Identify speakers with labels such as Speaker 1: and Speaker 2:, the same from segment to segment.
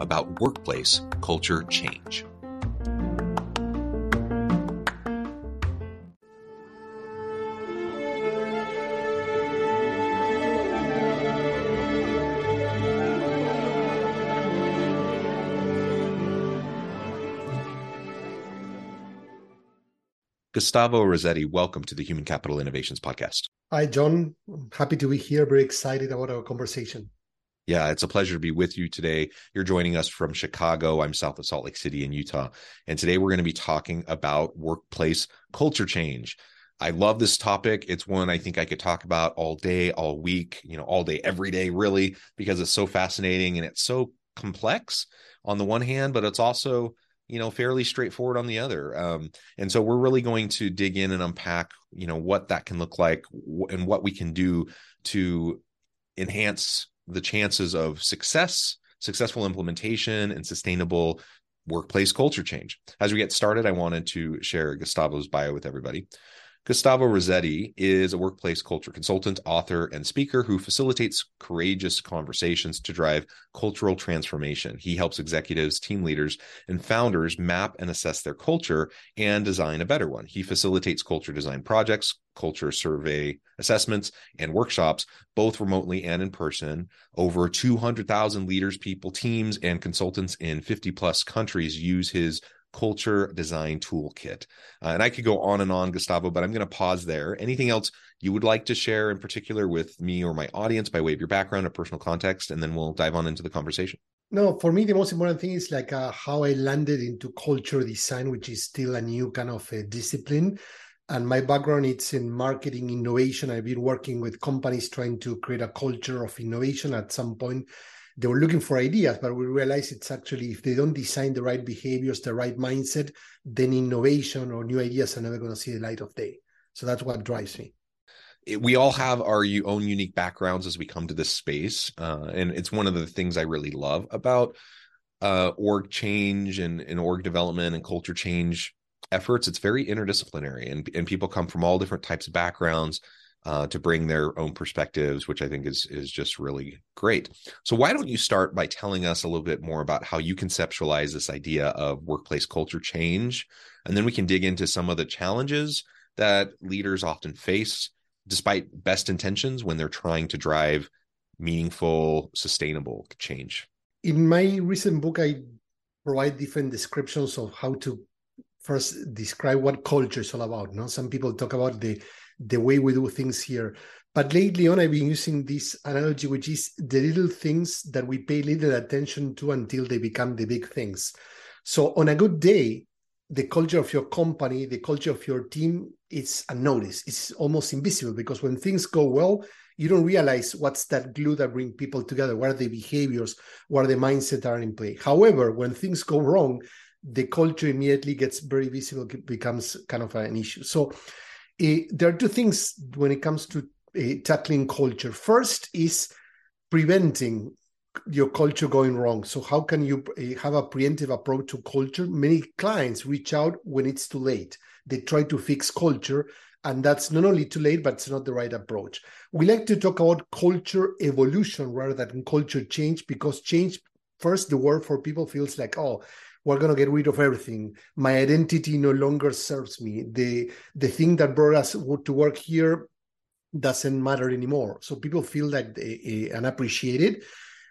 Speaker 1: about workplace culture change. Gustavo Razzetti, welcome to the Human Capital Innovations Podcast.
Speaker 2: Hi, John. happy to be here. Very excited about our conversation.
Speaker 1: Yeah, it's a pleasure to be with you today. You're joining us from Chicago. I'm south of Salt Lake City in Utah. And today we're going to be talking about workplace culture change. I love this topic. It's one I think I could talk about all day, all week, you know, all day, every day, really, because it's so fascinating and it's so complex on the one hand, but it's also, you know, fairly straightforward on the other. Um, and so we're really going to dig in and unpack, you know, what that can look like and what we can do to enhance the chances of success, successful implementation, and sustainable workplace culture change. As we get started, I wanted to share Gustavo's bio with everybody. Gustavo Razzetti is a workplace culture consultant, author, and speaker who facilitates courageous conversations to drive cultural transformation. He helps executives, team leaders, and founders map and assess their culture and design a better one. He facilitates culture design projects, culture survey assessments, and workshops, both remotely and in person. Over 200,000 leaders, people, teams, and consultants in 50 plus countries use his culture design toolkit. Uh, and I could go on and on, Gustavo, but I'm going to pause there. Anything else you would like to share in particular with me or my audience by way of your background or personal context? And then we'll dive on into the conversation.
Speaker 2: No, for me, the most important thing is like uh, how I landed into culture design, which is still a new kind of a discipline. And my background it's in marketing innovation. I've been working with companies trying to create a culture of innovation. At some point, they were looking for ideas, but we realized it's actually if they don't design the right behaviors, the right mindset, then innovation or new ideas are never going to see the light of day. So that's what drives me.
Speaker 1: We all have our own unique backgrounds as we come to this space, uh, and it's one of the things I really love about uh, org change and, and org development and culture change efforts. It's very interdisciplinary, and and people come from all different types of backgrounds uh, to bring their own perspectives, which I think is is just really great. So why don't you start by telling us a little bit more about how you conceptualize this idea of workplace culture change, and then we can dig into some of the challenges that leaders often face, despite best intentions, when they're trying to drive meaningful, sustainable change.
Speaker 2: In my recent book, I provide different descriptions of how to first describe what culture is all about. No, some people talk about the the way we do things here. But lately on, I've been using this analogy, which is the little things that we pay little attention to until they become the big things. So on a good day, the culture of your company, the culture of your team is unnoticed. It's almost invisible because when things go well, you don't realize what's that glue that bring people together, what are the behaviors, what are the mindset are in play. However, when things go wrong, the culture immediately gets very visible, becomes kind of an issue. So there are two things when it comes to uh, tackling culture. First is preventing your culture going wrong. So how can you uh, have a preemptive approach to culture? Many clients reach out when it's too late. They try to fix culture, and that's not only too late, but it's not the right approach. We like to talk about culture evolution rather than culture change because change, first, the word for people feels like, oh, we're going to get rid of everything. My identity no longer serves me. The the thing that brought us to work here doesn't matter anymore. So people feel like they, eh, unappreciated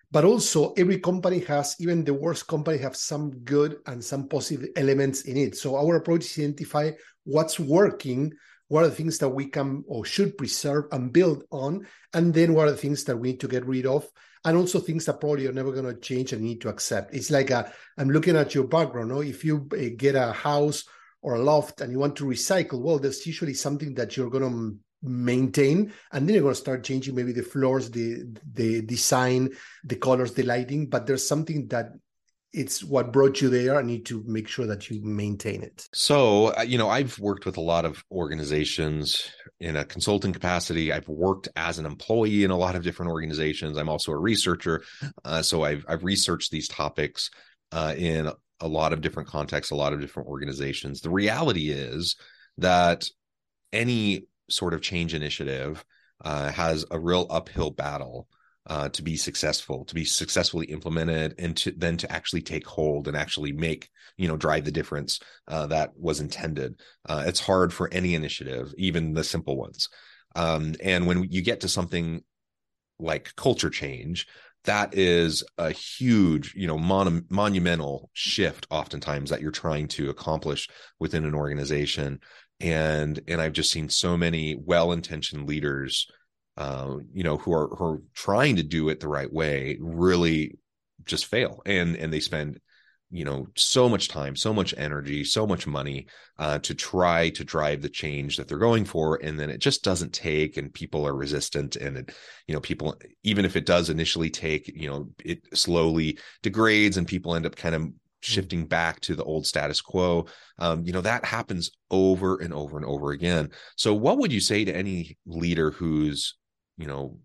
Speaker 2: but also every company has even the worst company have some good and some positive elements in it. So our approach is identify what's working what are the things that we can or should preserve and build on and then what are the things that we need to get rid of and also things that probably you're never going to change and need to accept it's like i am looking at your background no? if you uh, get a house or a loft and you want to recycle well there's usually something that you're going to maintain and then you're going to start changing maybe the floors the the design the colors the lighting but there's something that it's what brought you there. I need to make sure that you maintain it.
Speaker 1: So, uh, you know, I've worked with a lot of organizations in a consulting capacity. I've worked as an employee in a lot of different organizations. I'm also a researcher, uh, so I've I've researched these topics uh, in a lot of different contexts, a lot of different organizations. The reality is that any sort of change initiative uh, has a real uphill battle uh, to be successful, to be successfully implemented, and to then to actually take hold and actually make you know drive the difference uh, that was intended. Uh, it's hard for any initiative, even the simple ones. Um, and when you get to something like culture change, that is a huge, you know, mon- monumental shift. Oftentimes that you're trying to accomplish within an organization, and and I've just seen so many well-intentioned leaders uh, you know, who are who are trying to do it the right way really just fail, and and they spend you know so much time so much energy so much money uh, to try to drive the change that they're going for. And then it just doesn't take and people are resistant and it you know people even if it does initially take you know it slowly degrades and people end up kind of shifting back to the old status quo um, you know that happens over and over and over again. So what would you say to any leader who's you know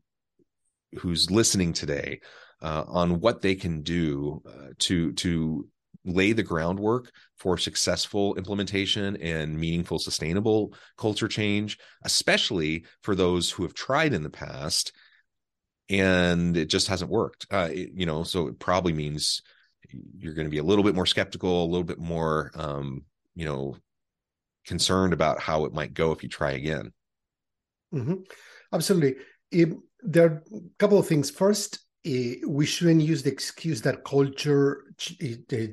Speaker 1: who's listening today uh, on what they can do uh, to to lay the groundwork for successful implementation and meaningful sustainable culture change especially for those who have tried in the past and it just hasn't worked. Uh, it, you know so it probably means you're going to be a little bit more skeptical a little bit more um, you know concerned about how it might go if you try again.
Speaker 2: Mm-hmm. absolutely there are a couple of things. First, uh, we shouldn't use the excuse that culture ch-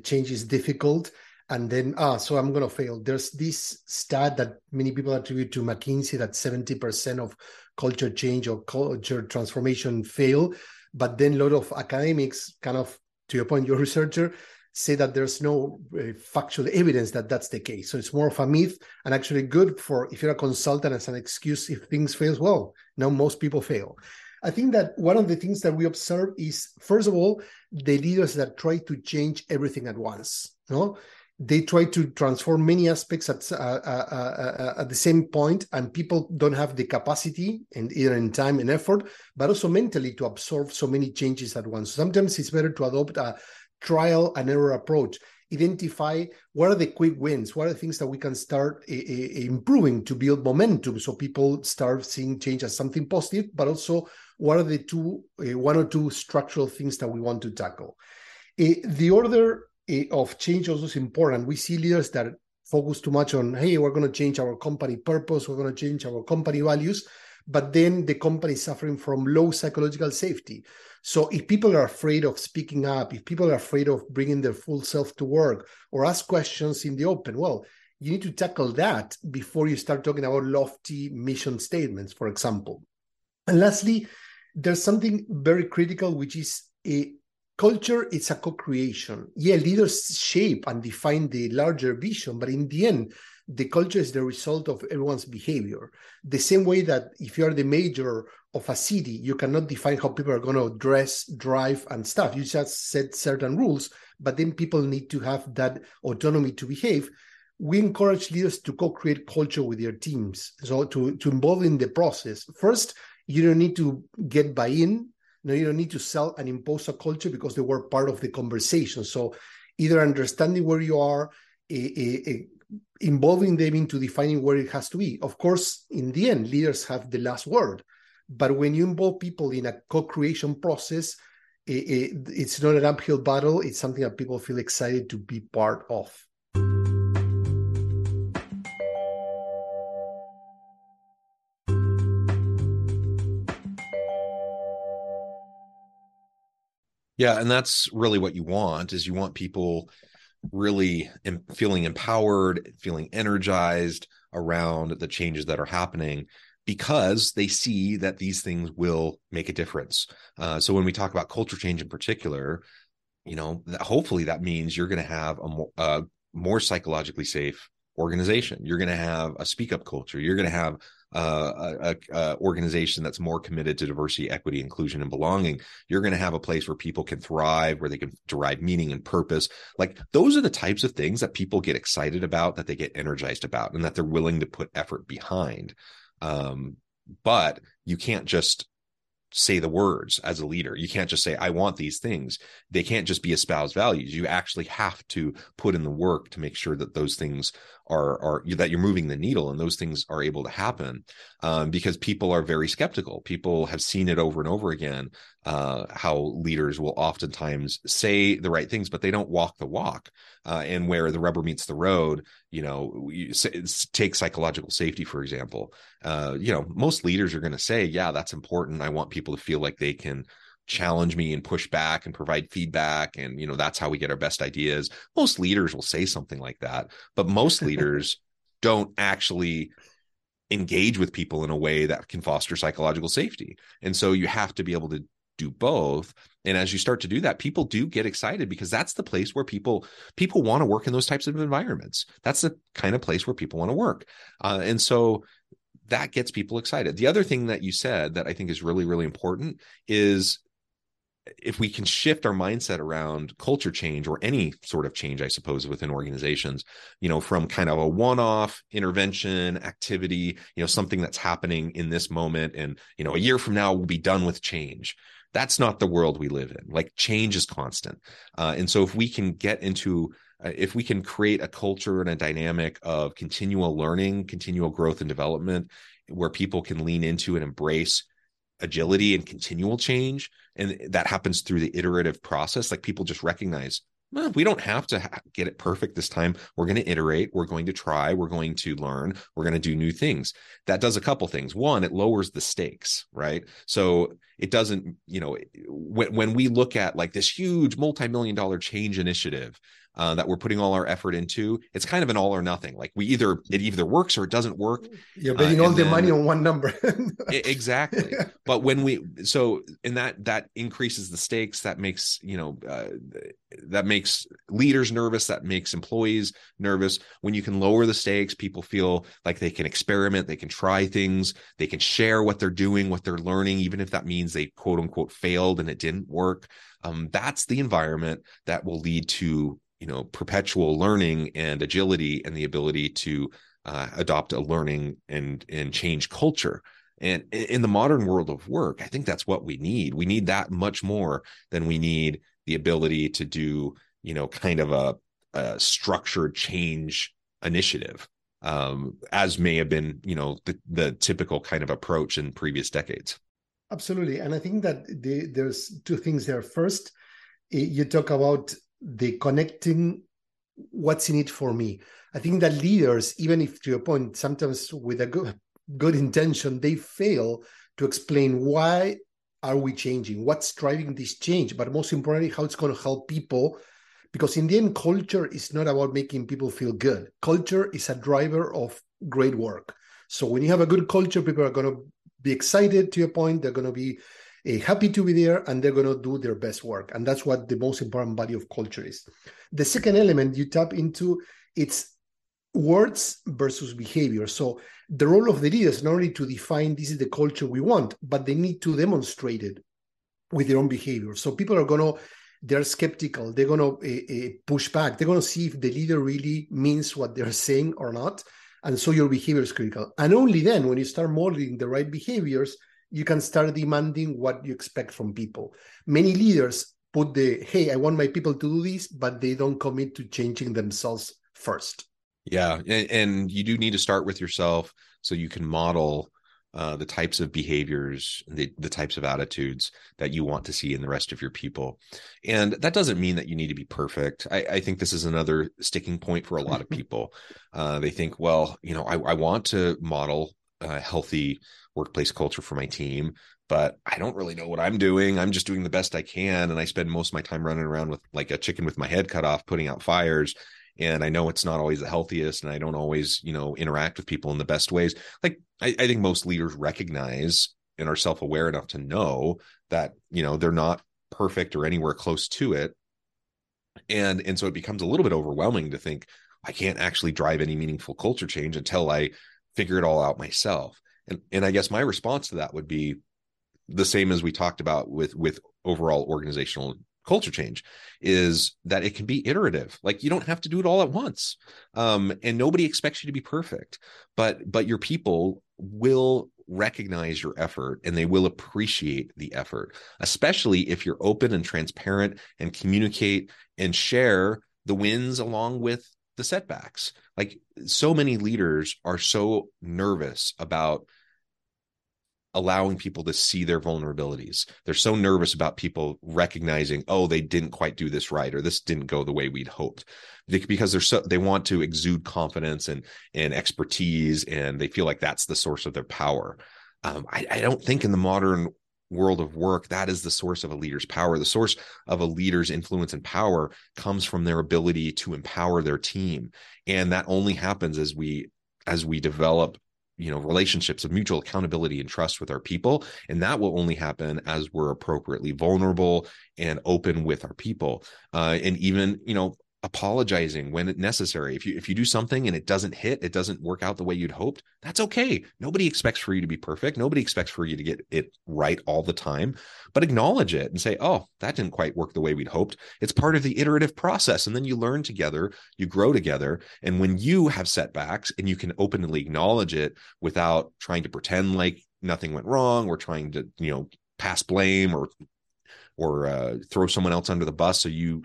Speaker 2: change is difficult and then ah so i'm going to fail there's this stat that many people attribute to mckinsey that 70% of culture change or culture transformation fail but then a lot of academics kind of to your point your researcher say that there's no uh, factual evidence that that's the case. So it's more of a myth and actually good for if you're a consultant as an excuse if things fail. Well, no, most people fail. I think that one of the things that we observe is first of all the leaders that try to change everything at once. No, they try to transform many aspects at uh, uh, uh, uh, at the same point, and people don't have the capacity and either in time and effort, but also mentally to absorb so many changes at once. Sometimes it's better to adopt a trial and error approach identify what are the quick wins what are the things that we can start uh, uh, improving to build momentum. So people start seeing change as something positive but also what are the two uh, one or two structural things that we want to tackle. The order of change also is important. We see leaders that focus too much on hey we're going to change our company purpose. We're going to change our company values but then the company is suffering from low psychological safety so if people are afraid of speaking up, if people are afraid of bringing their full self to work or ask questions in the open, well, you need to tackle that before you start talking about lofty mission statements, for example. And lastly, there's something very critical, which is a culture it's a co-creation yeah leaders shape and define the larger vision but in the end the culture is the result of everyone's behavior. The same way that if you are the mayor of a city, you cannot define how people are going to dress, drive, and stuff. You just set certain rules, but then people need to have that autonomy to behave. We encourage leaders to co-create culture with their teams, so to to involve in the process. First, you don't need to get buy-in. No, you don't need to sell and impose a culture because they were part of the conversation. So, either understanding where you are, a, a, involving them into defining where it has to be. Of course, in the end, leaders have the last word. But when you involve people in a co creation process, it, it, it's not an uphill battle. It's something that people feel excited to be part of.
Speaker 1: Yeah, and that's really what you want is you want people really feeling empowered, feeling energized around the changes that are happening because they see that these things will make a difference. Uh, so when we talk about culture change in particular, you know, hopefully that means you're going to have a more, a more psychologically safe organization. You're going to have a speak up culture. You're going to have uh, a, a, organization that's more committed to diversity, equity, inclusion, and belonging, you're going to have a place where people can thrive, where they can derive meaning and purpose. Like those are the types of things that people get excited about, that they get energized about, and that they're willing to put effort behind. Um, but you can't just say the words as a leader. You can't just say, I want these things. They can't just be espoused values. You actually have to put in the work to make sure that those things are, are that you're moving the needle and those things are able to happen um, because people are very skeptical. People have seen it over and over again uh, how leaders will oftentimes say the right things, but they don't walk the walk. Uh, and where the rubber meets the road, you know, you say, take psychological safety, for example. Uh, you know, most leaders are going to say, yeah, that's important. I want people to feel like they can challenge me and push back and provide feedback and you know that's how we get our best ideas. Most leaders will say something like that but most leaders don't actually engage with people in a way that can foster psychological safety. And so you have to be able to do both. And as you start to do that people do get excited because that's the place where people people want to work in those types of environments. That's the kind of place where people want to work. Uh, and so that gets people excited. The other thing that you said that i think is really really important is if we can shift our mindset around culture change or any sort of change i suppose within organizations you know from kind of a one-off intervention activity you know something that's happening in this moment and you know a year from now we'll be done with change. That's not the world we live in. Like change is constant. Uh, and so if we can get into uh, if we can create a culture and a dynamic of continual learning continual growth and development where people can lean into and embrace agility and continual change and that happens through the iterative process like people just recognize well, we don't have to ha- get it perfect this time. We're going to iterate. We're going to try. We're going to learn. We're going to do new things. That does a couple things. One, it lowers the stakes, right? So it doesn't, you know, when, when we look at like this huge multi million dollar change initiative, uh, that we're putting all our effort into, it's kind of an all or nothing. Like we either it either works or it doesn't work.
Speaker 2: You're betting uh, all the then, money on one number.
Speaker 1: exactly. But when we so and that that increases the stakes. That makes you know uh, that makes leaders nervous. That makes employees nervous. When you can lower the stakes, people feel like they can experiment. They can try things. They can share what they're doing, what they're learning, even if that means they quote unquote failed and it didn't work. Um, that's the environment that will lead to you know perpetual learning and agility and the ability to uh, adopt a learning and and change culture. And in the modern world of work i think that's what we need. We need that much more than we need the ability to do you know kind of a, a structured change initiative um, as may have been you know the, the typical kind of approach in previous decades.
Speaker 2: Absolutely. And i think that the, there's two things there. First you talk about the connecting what's in it for me. I think that leaders, even if to your point, sometimes with a good good intention, they fail to explain why are we changing, what's driving this change, but most importantly, how it's going to help people. Because in the end, culture is not about making people feel good. Culture is a driver of great work. So when you have a good culture, people are going to be excited to your point. They're going to be happy to be there and they're going to do their best work. And that's what the most important value of culture is. The second element you tap into it's words versus behavior. So the role of the leader is not only to define this is the culture we want but they need to demonstrate it with their own behavior. So people are going to they're skeptical. They're going to uh, uh, push back. They're going to see if the leader really means what they're saying or not. And so your behavior is critical. And only then when you start modeling the right behaviors you can start demanding what you expect from people. Many leaders put the, hey, I want my people to do this, but they don't commit to changing themselves first.
Speaker 1: Yeah. And, and you do need to start with yourself so you can model uh, the types of behaviors, the, the types of attitudes that you want to see in the rest of your people. And that doesn't mean that you need to be perfect. I, I think this is another sticking point for a lot of people. Uh, they think, well, you know, I, I want to model a healthy workplace culture for my team, but I don't really know what I'm doing. I'm just doing the best I can. And I spend most of my time running around with like a chicken with my head cut off, putting out fires and I know it's not always the healthiest, and I don't always, you know, interact with people in the best ways. Like I, I think most leaders recognize and are self-aware enough to know that you know they're not perfect or anywhere close to it, and and so it becomes a little bit overwhelming to think I can't actually drive any meaningful culture change until I figure it all out myself. And and I guess my response to that would be the same as we talked about with with overall organizational culture change is that it can be iterative. Like you don't have to do it all at once. Um, and nobody expects you to be perfect but but your people will recognize your effort and they will appreciate the effort especially if you're open and transparent and communicate and share the wins along with the setbacks. Like so many leaders are so nervous about allowing people to see their vulnerabilities. They're so nervous about people recognizing, oh, they didn't quite do this right, or this didn't go the way we'd hoped, because they're so they want to exude confidence and and expertise, and they feel like that's the source of their power. Um, I, I don't think in the modern world of work that is the source of a leader's power the source of a leader's influence and power comes from their ability to empower their team and that only happens as we as we develop you know relationships of mutual accountability and trust with our people and that will only happen as we're appropriately vulnerable and open with our people. Uh, and even you know apologizing when it's necessary. If you if you do something and it doesn't hit it doesn't work out the way you'd hoped that's okay. Nobody expects for you to be perfect. Nobody expects for you to get it right all the time. But acknowledge it and say oh that didn't quite work the way we'd hoped. It's part of the iterative process and then you learn together you grow together. And when you have setbacks and you can openly acknowledge it without trying to pretend like nothing went wrong or trying to you know pass blame or or uh, throw someone else under the bus so you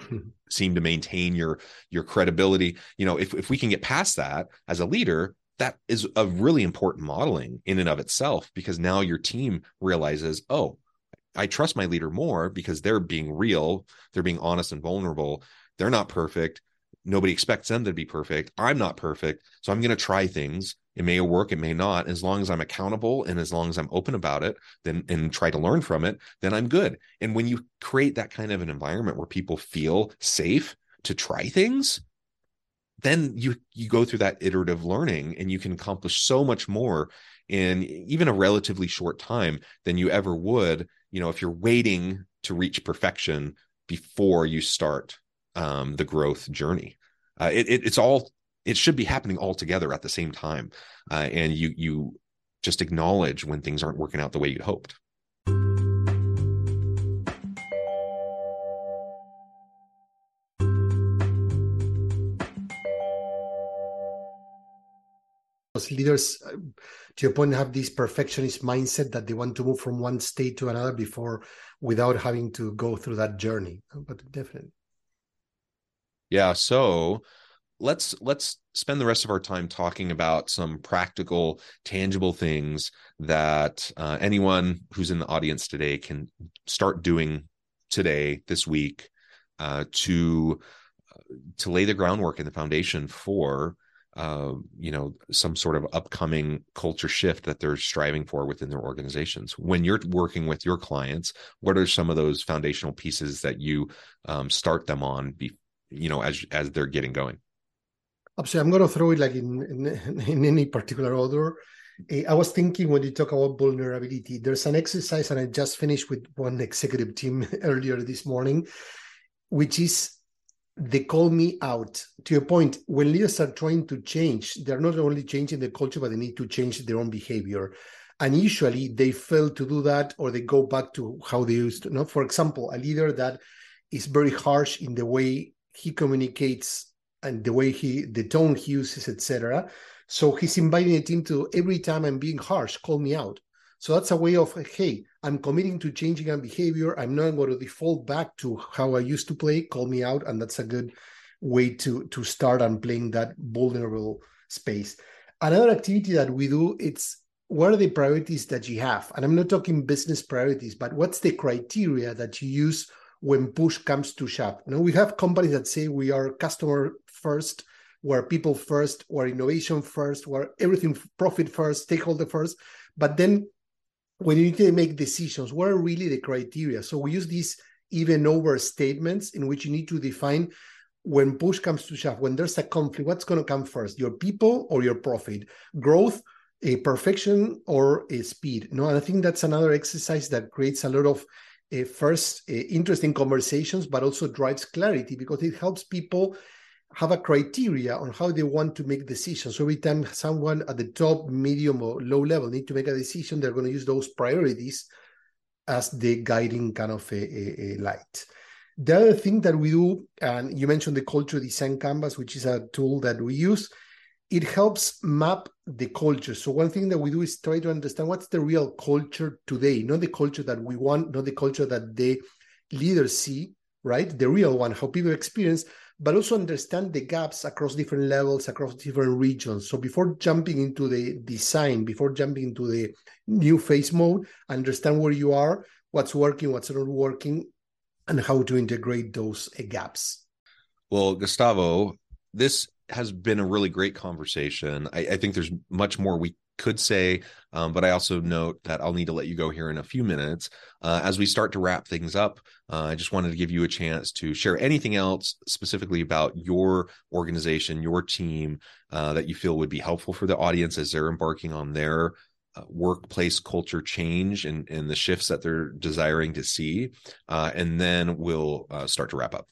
Speaker 1: seem to maintain your your credibility. You know if, if we can get past that as a leader that is a really important modeling in and of itself because now your team realizes oh i trust my leader more because they're being real they're being honest and vulnerable they're not perfect nobody expects them to be perfect i'm not perfect so i'm going to try things it may work, it may not. As long as I'm accountable and as long as I'm open about it, then and try to learn from it, then I'm good. And when you create that kind of an environment where people feel safe to try things, then you you go through that iterative learning and you can accomplish so much more in even a relatively short time than you ever would, you know, if you're waiting to reach perfection before you start um, the growth journey. Uh, it, it, it's all it should be happening all together at the same time uh, and you you just acknowledge when things aren't working out the way you'd hoped.
Speaker 2: Leaders uh, to your point have this perfectionist mindset that they want to move from one state to another before without having to go through that journey. But definitely.
Speaker 1: Yeah so let's let's spend the rest of our time talking about some practical tangible things that uh, anyone who's in the audience today can start doing today this week uh, to uh, to lay the groundwork and the foundation for uh, you know some sort of upcoming culture shift that they're striving for within their organizations. When you're working with your clients what are some of those foundational pieces that you um, start them on be, you know as as they're getting going
Speaker 2: Absolutely. I'm going to throw it like in, in, in any particular order. Eh, I was thinking when you talk about vulnerability, there's an exercise, and I just finished with one executive team earlier this morning, which is they call me out. To your point, when leaders are trying to change, they're not only changing the culture, but they need to change their own behavior. And usually they fail to do that or they go back to how they used to. You? For example, a leader that is very harsh in the way he communicates and the way he the tone he uses etc so he's inviting the team to every time i'm being harsh call me out. So that's a way of hey i'm committing to changing my behavior. I'm not going to default back to how i used to play call me out. And that's a good way to to start and playing that vulnerable space. Another activity that we do it's what are the priorities that you have? And I'm not talking business priorities, but what's the criteria that you use when push comes to shove? Know, we have companies that say we are customer first, we're people first, we're innovation first, we're everything profit first, stakeholder first. But then when you need to make decisions, what are really the criteria? So we use these even over statements in which you need to define when push comes to shove, when there's a conflict, what's going to come first, your people or your profit, growth, a perfection or a speed? No, and I think that's another exercise that creates a lot of uh, first uh, interesting conversations, but also drives clarity because it helps people have a criteria on how they want to make decisions. So every time someone at the top, medium, or low level need to make a decision, they're going to use those priorities as the guiding kind of a, a, a light. The other thing that we do, and you mentioned the culture design canvas, which is a tool that we use, it helps map the culture. So one thing that we do is try to understand what's the real culture today, not the culture that we want, not the culture that the leaders see, right? The real one, how people experience, but also understand the gaps across different levels, across different regions. So before jumping into the design, before jumping into the new phase mode, understand where you are, what's working, what's not working, and how to integrate those uh, gaps.
Speaker 1: Well, Gustavo, this has been a really great conversation. I, I think there's much more we could say, um, but I also note that I'll need to let you go here in a few minutes. Uh, as we start to wrap things up, uh, I just wanted to give you a chance to share anything else specifically about your organization, your team uh, that you feel would be helpful for the audience as they're embarking on their uh, workplace culture change and, and the shifts that they're desiring to see. Uh, and then we'll uh, start to wrap up.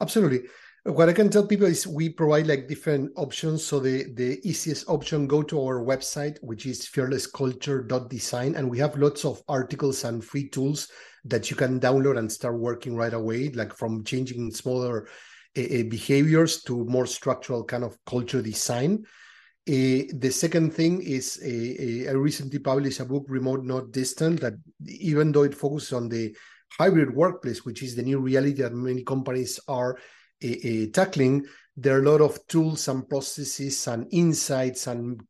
Speaker 2: Absolutely. What I can tell people is we provide like different options. So the, the easiest option, go to our website, which is fearlessculture.design. And we have lots of articles and free tools that you can download and start working right away, like from changing smaller uh, behaviors to more structural kind of culture design. Uh, the second thing is uh, I recently published a book, Remote Not Distant, that even though it focuses on the hybrid workplace, which is the new reality that many companies are Eh, eh, tackling, there are a lot of tools and processes and insights and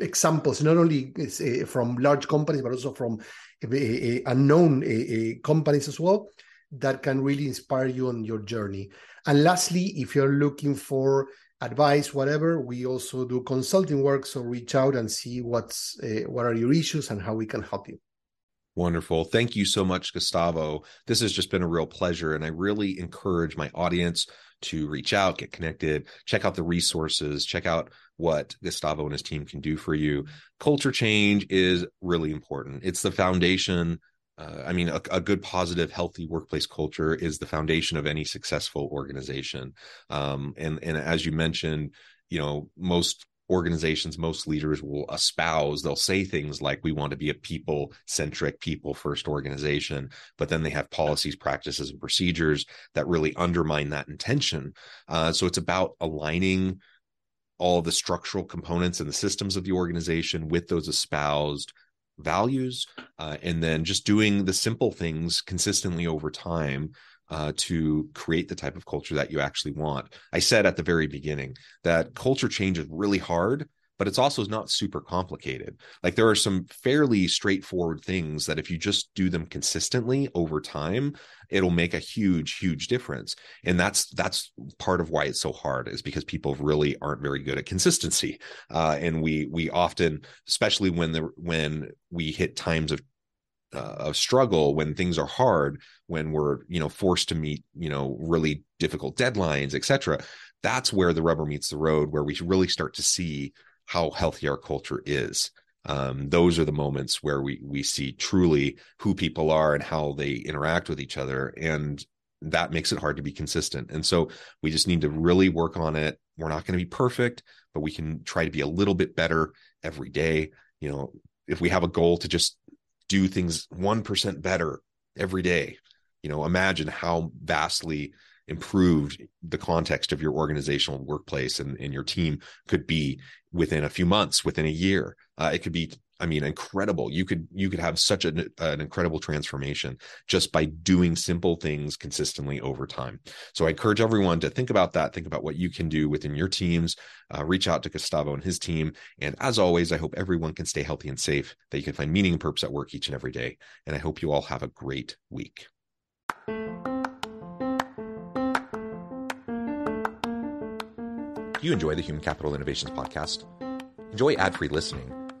Speaker 2: examples, not only uh, from large companies, but also from unknown companies as well, that can really inspire you on your journey. And lastly, if you're looking for advice, whatever, we also do consulting work. So reach out and see what's what are your issues and how we can help you.
Speaker 1: Wonderful. Thank you so much, Gustavo. This has just been a real pleasure. And I really encourage my audience to reach out, get connected, check out the resources, check out what Gustavo and his team can do for you. Culture change is really important. It's the foundation. Uh, I mean, a, a, good, positive, healthy workplace culture is the foundation of any successful organization. Um, and and as you mentioned, you know, most organizations, most leaders will espouse, they'll say things like, we want to be a people centric, people first organization. But then they have policies, practices, and procedures that really undermine that intention. Uh, so it's about aligning all the structural components and the systems of the organization with those espoused values uh, and then just doing the simple things consistently over time uh, to create the type of culture that you actually want. I said at the very beginning that culture change is really hard, but it's also not super complicated. Like there are some fairly straightforward things that if you just do them consistently over time, it'll make a huge, huge difference. And that's that's part of why it's so hard is because people really aren't very good at consistency. Uh, and we we often, especially when the when we hit times of uh, of struggle when things are hard when we're you know forced to meet you know really difficult deadlines etc that's where the rubber meets the road where we really start to see how healthy our culture is. Um, those are the moments where we we see truly who people are and how they interact with each other and that makes it hard to be consistent. And so we just need to really work on it. We're not going to be perfect but we can try to be a little bit better every day. You know if we have a goal to just do things 1% better every day. You know imagine how vastly improved the context of your organizational workplace and, and your team could be within a few months within a year. Uh, it could be I mean, incredible. You could you could have such an, an incredible transformation just by doing simple things consistently over time. So I encourage everyone to think about that. Think about what you can do within your teams. Uh, reach out to Gustavo and his team. And as always, I hope everyone can stay healthy and safe. That you can find meaning and purpose at work each and every day. And I hope you all have a great week. Do you enjoy the Human Capital Innovations podcast? Enjoy ad free listening